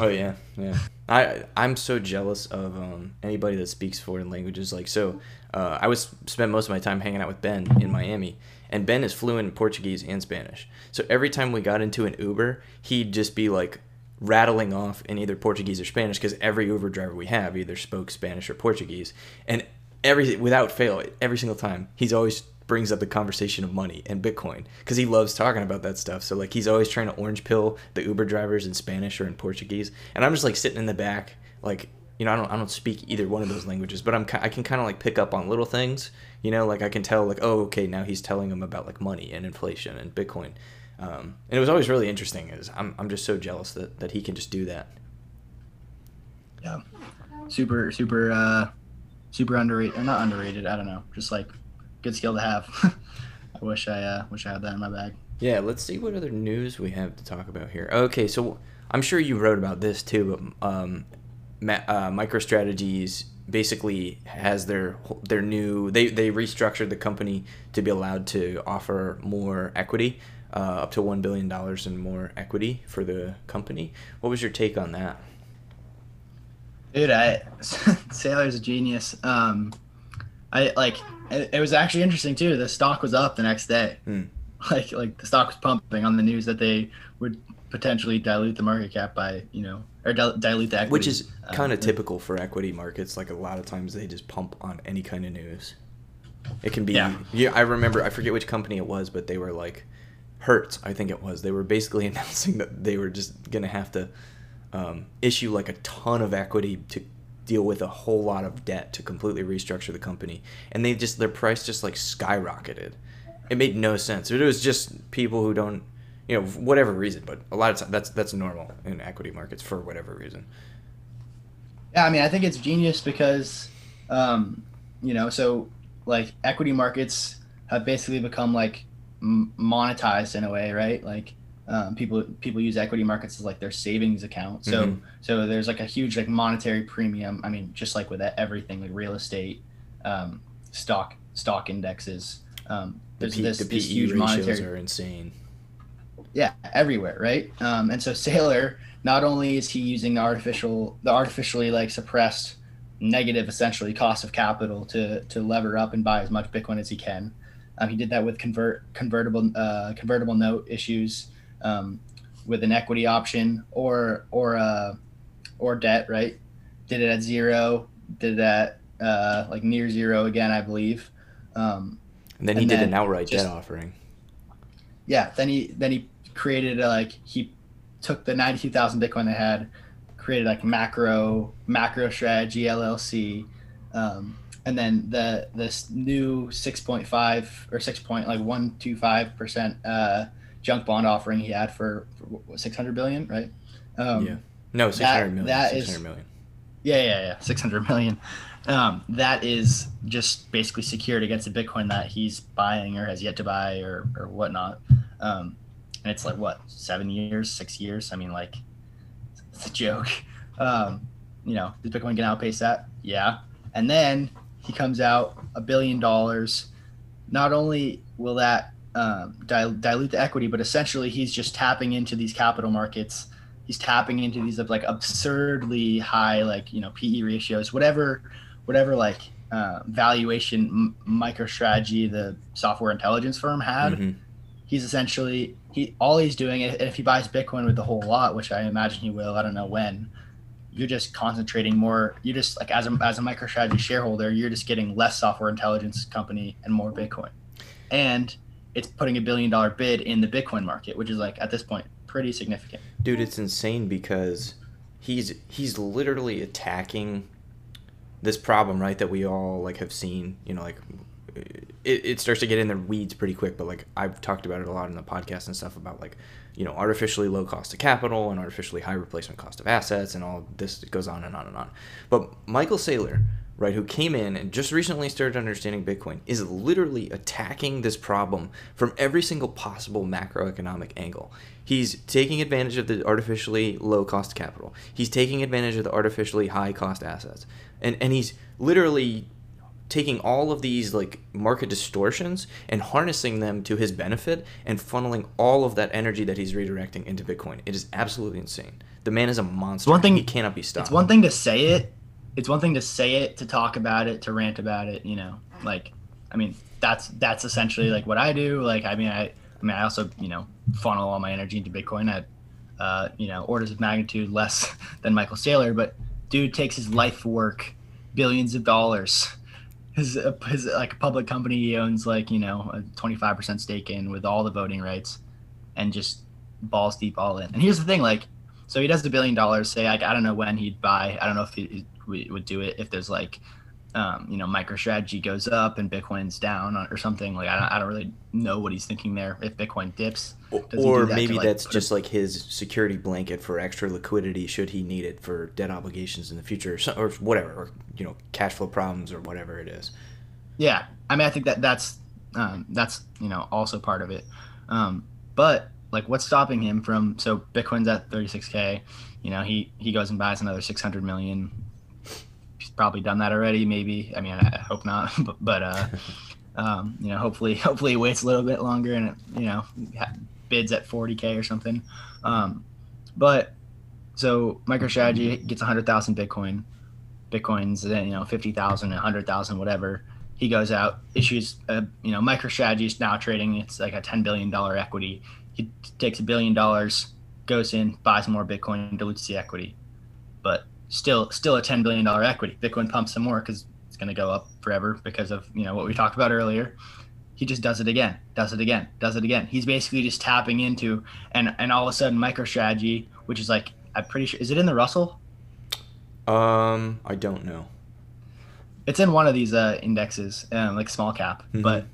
Oh yeah, yeah. I I'm so jealous of um, anybody that speaks foreign languages. Like so, uh, I was spent most of my time hanging out with Ben in Miami, and Ben is fluent in Portuguese and Spanish. So every time we got into an Uber, he'd just be like rattling off in either Portuguese or Spanish because every Uber driver we have either spoke Spanish or Portuguese, and every without fail, every single time he's always brings up the conversation of money and Bitcoin because he loves talking about that stuff. So like he's always trying to orange pill the Uber drivers in Spanish or in Portuguese, and I'm just like sitting in the back, like you know I don't I don't speak either one of those languages, but I'm I can kind of like pick up on little things, you know, like I can tell like oh okay now he's telling him about like money and inflation and Bitcoin. Um, and it was always really interesting. Is I'm, I'm just so jealous that, that he can just do that. yeah super super uh super underrated or not underrated. I don't know, just like good skill to have. I wish I uh, wish I had that in my bag. Yeah, let's see what other news we have to talk about here. Okay, so I'm sure you wrote about this too, but um, uh, MicroStrategies basically has their their new they they restructured the company to be allowed to offer more equity, uh, up to one billion dollars in more equity for the company. What was your take on that? Dude, I Saylor's a genius. Um, I like it, it was actually interesting too. The stock was up the next day. Hmm. Like like the stock was pumping on the news that they would potentially dilute the market cap by you know or dil- dilute the equity. Which is Um, kind of typical for equity markets. Like a lot of times they just pump on any kind of news. It can be Yeah. yeah. I remember I forget which company it was, but they were like Hertz, I think it was. They were basically announcing that they were just gonna have to um, issue like a ton of equity to deal with a whole lot of debt to completely restructure the company, and they just their price just like skyrocketed. It made no sense. It was just people who don't, you know, whatever reason. But a lot of times that's that's normal in equity markets for whatever reason. Yeah, I mean, I think it's genius because, um, you know, so like equity markets have basically become like monetized in a way, right? Like um, people people use equity markets as like their savings account. So Mhm. so there's like a huge like monetary premium. I mean, just like with everything, like real estate, um, stock stock indexes. Um, The, there's P, this, the this PE huge ratios monetary are insane. yeah everywhere right um, and so Saylor not only is he using the artificial the artificially like suppressed negative essentially cost of capital to to lever up and buy as much bitcoin as he can um, he did that with convert convertible uh, convertible note issues um, with an equity option or or uh, or debt right did it at zero did it at uh, like near zero again i believe um, And then he And did an outright just- debt offering. yeah then he then he created a, like he took the 92000 bitcoin they had created like macro macro strategy llc um, and then the this new 6.5 or 6 point like 125 percent uh junk bond offering he had for, for 600 billion right um, Yeah. No, six hundred million. that Six is- hundred million. yeah, yeah, yeah. Six hundred million. Um, that is just basically secured against the Bitcoin that he's buying or has yet to buy or or whatnot. Um, and it's like what seven years, six years. I mean, like it's a joke. Um, you know, is Bitcoin gonna outpace that? Yeah. And then he comes out a billion dollars. Not only will that um, dil- dilute the equity, but essentially he's just tapping into these capital markets he's tapping into these like absurdly high like you know PE ratios, whatever, whatever like uh, valuation m- MicroStrategy, the software intelligence firm had. Mhm. He's essentially he all he's doing and if he buys Bitcoin with the whole lot, which I imagine he will, I don't know when. You're just concentrating more. You're just like as a as a MicroStrategy shareholder, you're just getting less software intelligence company and more Bitcoin, and it's putting a billion dollar bid in the Bitcoin market, which is like at this point pretty significant. Dude, it's insane because he's he's literally attacking this problem, right? That we all like have seen. You know, like it, it starts to get in the weeds pretty quick. But like I've talked about it a lot in the podcast and stuff about like you know artificially low cost of capital and artificially high replacement cost of assets and all this goes on and on and on. But Michael Saylor, right, who came in and just recently started understanding Bitcoin, is literally attacking this problem from every single possible macroeconomic angle. He's taking advantage of the artificially low cost capital. He's taking advantage of the artificially high cost assets. And and he's literally taking all of these like market distortions and harnessing them to his benefit and funneling all of that energy that he's redirecting into Bitcoin. It is absolutely insane. The man is a monster. one thing- he cannot be stopped. It's one thing to say it. It's one thing to say it, to talk about it, to rant about it. You know, like, I mean, that's that's essentially like what I do. Like, I mean, I, I mean, I also you know funnel all my energy into Bitcoin at, uh, you know, orders of magnitude less than Michael Saylor, but dude takes his life work, billions of dollars. His, uh, his like a public company he owns like you know a 25% stake in with all the voting rights and just balls deep all in and here's the thing like so he does the billion dollars say like i don't know when he'd buy i don't know if he, he would do it if there's like um, you know, MicroStrategy goes up and Bitcoin's down or something. Like I don't, I don't really know what he's thinking there. If Bitcoin dips, or that to, maybe like, that's just like his security blanket for extra liquidity should he need it for debt obligations in the future or, so, or whatever or you know cash flow problems or whatever it is Yeah, I mean, I think that that's um, that's you know also part of it. Um, but like, what's stopping him from? So Bitcoin's at 36k. You know, he he goes and buys another 600 million. He's probably done that already. Maybe. I mean, I, hope not. But, but uh, um, you know, hopefully, hopefully, he waits a little bit longer and it, you know bids at 40k or something. Um, but so MicroStrategy gets 100,000 Bitcoin. Bitcoin's then you know 50,000, 100,000, whatever he goes out, issues, a, you know, MicroStrategy is now trading. It's like a ten billion dollar equity. He takes a billion dollars, goes in, buys more Bitcoin, dilutes the equity, but still, still a ten billion dollar equity. Bitcoin pumps some more because it's going to go up forever because of you know what we talked about earlier. He just does it again, does it again, does it again. He's basically just tapping into, and and all of a sudden, MicroStrategy, which is like I'm pretty sure, is it in the Russell? um i don't know it's in one of these uh, indexes, um, like small cap, Mhm. but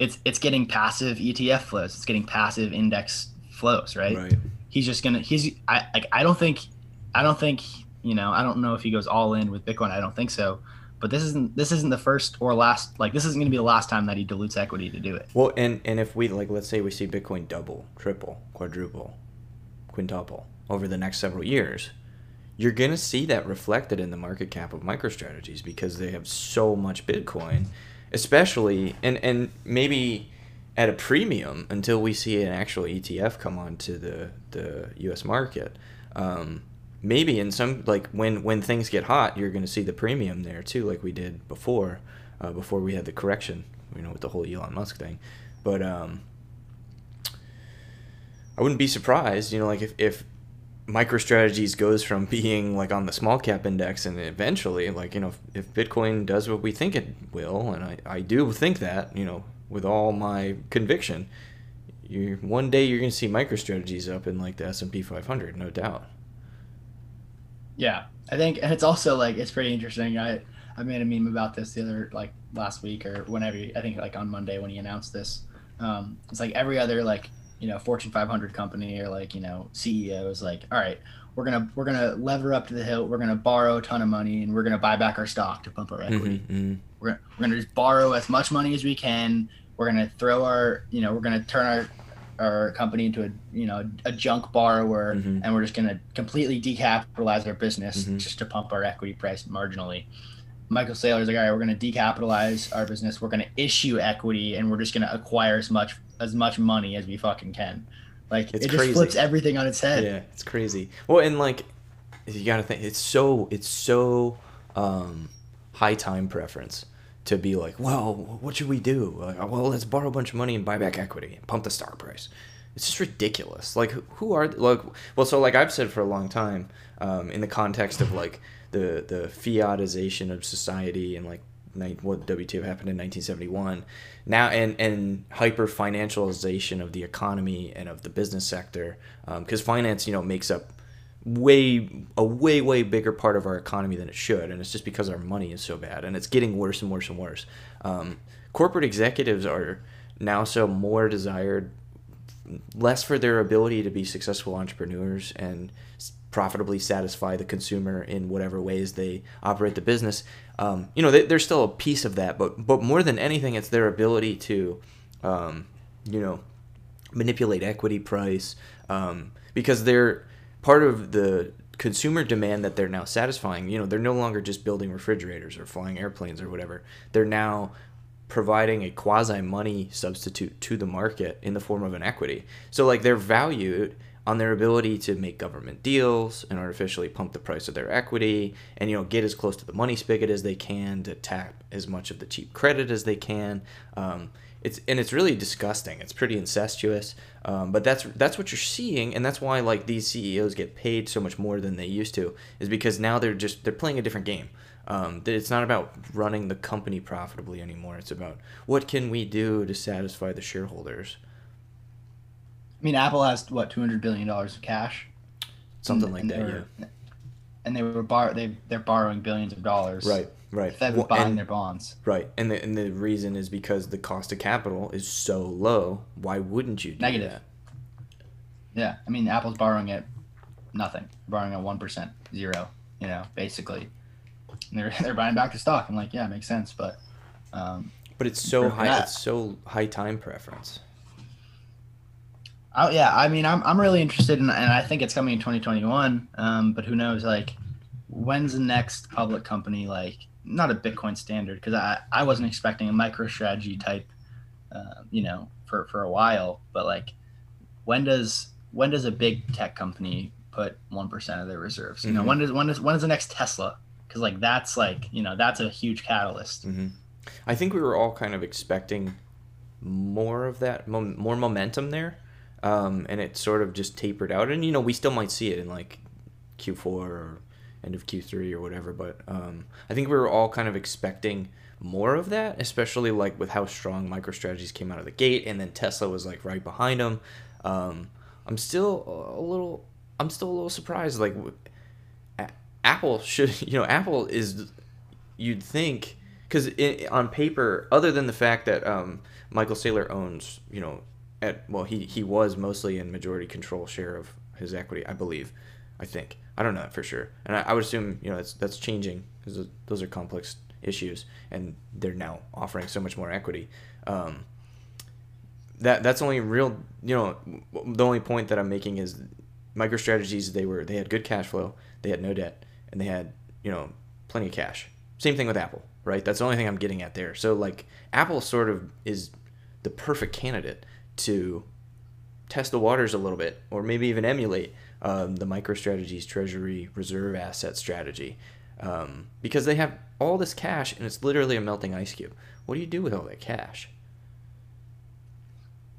it's it's getting passive ETF flows. It's getting passive index flows, right? right He's just gonna he's I like I don't think I don't think you know I don't know if he goes all in with Bitcoin. I don't think so. But this isn't this isn't the first or last like this isn't gonna be the last time that he dilutes equity to do it. well and and if we like let's say we see bitcoin double triple quadruple quintuple over the next several years you're going to see that reflected in the market cap of microstrategies because they have so much bitcoin especially and and maybe at a premium until we see an actual ETF come onto the the US market um, maybe in some like when when things get hot you're going to see the premium there too like we did before uh, before we had the correction you know with the whole Elon Musk thing but um I wouldn't be surprised, you know, like if, if MicroStrategies goes from being like on the small cap index and eventually, like, you know, if, if Bitcoin does what we think it will, and I, I do think that, you know, with all my conviction, you one day you're going to see MicroStrategies up in like the S&P 500, no doubt. Yeah, I think, and it's also like it's pretty interesting. I I made a meme about this the other like last week or whenever I think like on Monday when he announced this. Um, it's like every other like you know Fortune 500 company or like you know CEO is like, all right, we're gonna we're gonna lever up to the hilt. We're gonna borrow a ton of money and we're gonna buy back our stock to pump our equity. Mhm, mhm. We're we're gonna just borrow as much money as we can. We're gonna throw our you know we're gonna turn our our company into a you know a junk borrower Mhm. and we're just going to completely decapitalize our business Mhm. just to pump our equity price marginally. Michael Saylor's like, all right, we're going to decapitalize our business. We're going to issue equity, and we're just going to acquire as much as much money as we fucking can. Like It's it just crazy. flips everything on its head. Yeah, it's crazy. Well, and like you got to think it's so it's so um, high time preference to be like, well, what should we do? Like, well, let's borrow a bunch of money and buy back equity and pump the stock price. It's just ridiculous. Like, who- are like? Well, so like I've said for a long time, um, in the context of like the the fiatization of society and like what WTF happened in 1971 now and and hyper financialization of the economy and of the business sector because finance you know makes up way a way way bigger part of our economy than it should and it's just because our money is so bad and it's getting worse and worse and worse um, corporate executives are now so more desired less for their ability to be successful entrepreneurs and profitably satisfy the consumer in whatever ways they operate the business. Um, you know, they, are still a piece of that, but but more than anything, it's their ability to, um, you know, manipulate equity price um, because they're part of the consumer demand that they're now satisfying. You know, they're no longer just building refrigerators or flying airplanes or whatever. They're now providing a quasi money substitute to the market in the form of an equity. So like they're valued on their ability to make government deals and artificially pump the price of their equity and you know get as close to the money spigot as they can to tap as much of the cheap credit as they can. Um, it's and it's really disgusting. It's pretty incestuous. Um, but that's that's what you're seeing, and that's why like these CEOs get paid so much more than they used to, is because now they're just they're playing a different game. Um, that it's not about running the company profitably anymore. It's about what can we do to satisfy the shareholders, I mean, Apple has what 200 billion dollars of cash. something And- like and that. Yeah. And they were bar they they're borrowing billions of dollars. Right. Right. The Fed Well, buying and- their bonds. Right, and the and the reason is because the cost of capital is so low. Why wouldn't you do Negative. that? Yeah, I mean, Apple's borrowing at nothing, borrowing at one percent, zero. You know, basically, and they're they're buying back the stock. I'm like, yeah, it makes sense, but um, But it's so high. that. It's so high time preference. I, yeah, I mean, I'm I'm really interested in, and I think it's coming in 2021. Um, but who knows? Like, when's the next public company like not a Bitcoin standard? Because I I wasn't expecting a MicroStrategy type, uh, you know, for for a while. But like, when does when does a big tech company put one percent of their reserves? You know, Mhm. when does when does when is the next Tesla? Because like that's like you know that's a huge catalyst. hmm I think we were all kind of expecting more of that, more momentum there, um, and it sort of just tapered out. And you know, we still might see it in like Q4 or end of Q3 or whatever. But um, I think we were all kind of expecting more of that, especially like with how strong MicroStrategies came out of the gate, and then Tesla was like right behind them. Um, I'm still a little, I'm still a little surprised. Like Apple should, you know, Apple is, you'd think, because on paper, other than the fact that um, Michael Saylor owns, you know, at well, he he was mostly in majority control share of his equity, I believe. I think I don't know that for sure, and I, I would assume you know that's that's changing because those are complex issues, and they're now offering so much more equity. Um, that that's only real. You know, the only point that I'm making is MicroStrategies. They were they had good cash flow, they had no debt, and they had you know plenty of cash. Same thing with Apple, right? That's the only thing I'm getting at there. So like Apple sort of is the perfect candidate to test the waters a little bit, or maybe even emulate um, the MicroStrategies Treasury Reserve Asset Strategy, um, because they have all this cash and it's literally a melting ice cube. What do you do with all that cash?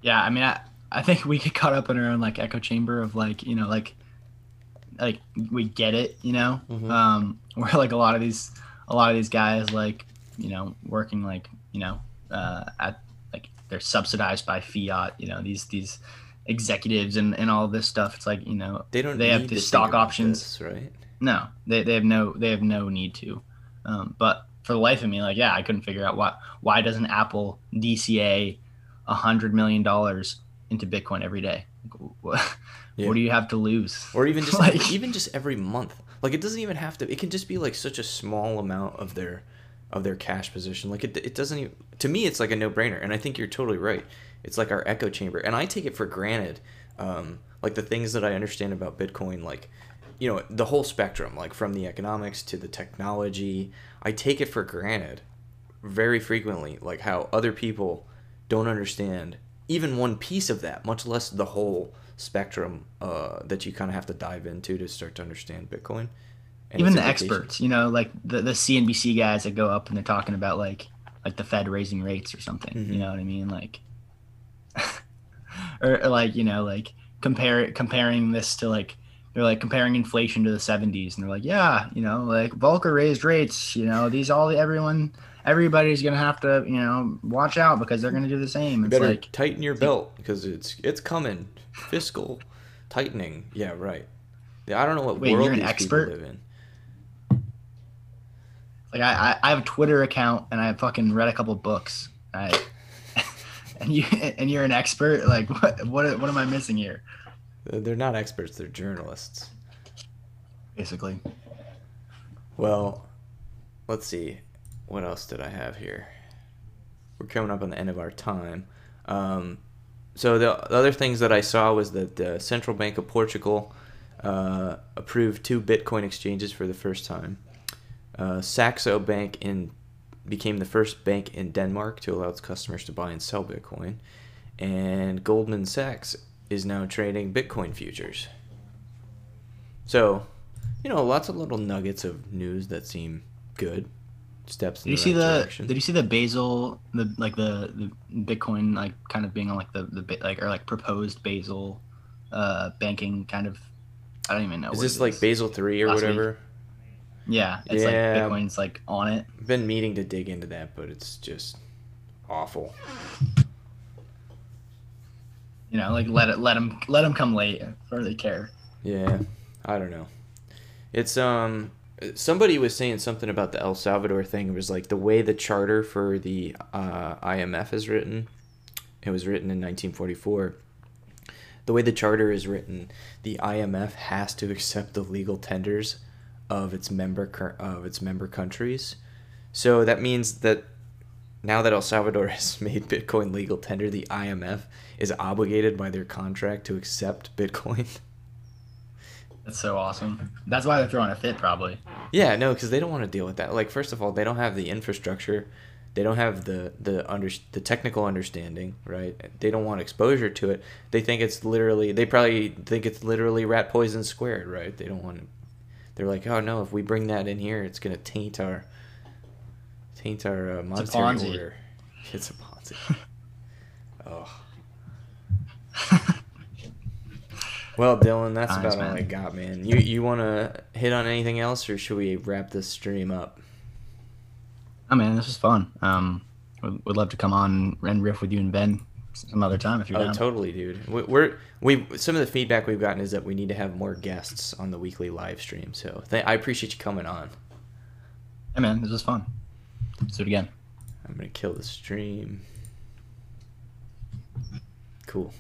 Yeah, I mean, I, I think we get caught up in our own like echo chamber of like, you know, like, like we get it, you know, Mhm. um, where like a lot of these, a lot of these guys like, you know, working like, you know, uh, at like they're subsidized by fiat, you know, these these executives and and all this stuff. It's like you know, They don't. They have the stock options. this, right? no, they, they have no they have no need to. Um, but for the life of me, like yeah, I couldn't figure out why why doesn't Apple DCA a hundred million dollars into Bitcoin every day? What, Yeah. what do you have to lose? or even just Like- even just every month like it doesn't even have to it can just be like such a small amount of their of their cash position like it, it doesn't even to me it's like a no-brainer and i think you're totally right it's like our echo chamber and i take it for granted um, like the things that i understand about bitcoin like you know the whole spectrum like from the economics to the technology i take it for granted very frequently like how other people don't understand even one piece of that much less the whole spectrum uh, that you kind of have to dive into to start to understand bitcoin Even the experts, you know, like the, the CNBC guys that go up and they're talking about like like the Fed raising rates or something. Mhm. You know what I mean? Like, or, or like you know like compare comparing this to like they're like comparing inflation to the 70s and they're like yeah you know like Volcker raised rates you know these all everyone everybody's gonna have to you know watch out because they're gonna do the same. You it's better like tighten your belt because it's it's coming. Fiscal tightening. Yeah right. Yeah, i don't know what Wait, world you're an expert? live in. Like I, I I have a Twitter account and I fucking read a couple books. I, and you and you're an expert like what what what am I missing here They're- they're not experts they're journalists basically Well, let's see. What else did I have here? We're coming up on the end of our time. Um, so the, the other things that I saw was that the Central Bank of Portugal uh, approved two Bitcoin exchanges for the first time. Uh, Saxo Bank in became the first bank in Denmark to allow its customers to buy and sell Bitcoin, and Goldman Sachs is now trading Bitcoin futures. So, you know, lots of little nuggets of news that seem good. Steps Did you the see the direction. Did you see the Basel the like the, the Bitcoin like kind of being on like the the like or like proposed Basel uh banking kind of I don't even know. is this it like Basel three or Last week. Yeah, it's Yeah. like Bitcoin's like on it. I've been meaning to dig into that, but it's just awful. You know, like let it let them let them come late. I don't care. Yeah, I don't know. It's um, somebody was saying something about the El Salvador thing. It was like the way the charter for the uh, IMF is written. It was written in 1944. The way the charter is written, the IMF has to accept the legal tenders of its member cur- of its member countries. So that means that now that El Salvador has made Bitcoin legal tender, the IMF is obligated by their contract to accept Bitcoin. That's so awesome. That's why they're throwing a fit, probably. Yeah, no, because they don't want to deal with that. Like, first of all, they don't have the infrastructure, they don't have the the under the technical understanding, right? They don't want exposure to it. They think it's literally. They probably think it's literally rat poison squared, right? They don't want. They're like, oh no, if we bring that in here, it's gonna taint our taint our uh, monetary Ponzi. order. It's a Ponzi. oh. Well, Dylan, that's Nice, about all. I got, man. You you want to hit on anything else, or should we wrap this stream up? Oh man, this was fun. Um, would, would love to come on and riff with you and Ben some other time if you're Oh, down. totally, dude. We- We're we some of the feedback we've gotten is that we need to have more guests on the weekly live stream. So th- I appreciate you coming on. Hey man, this was fun. Let's do it again. I'm gonna kill the stream. Cool.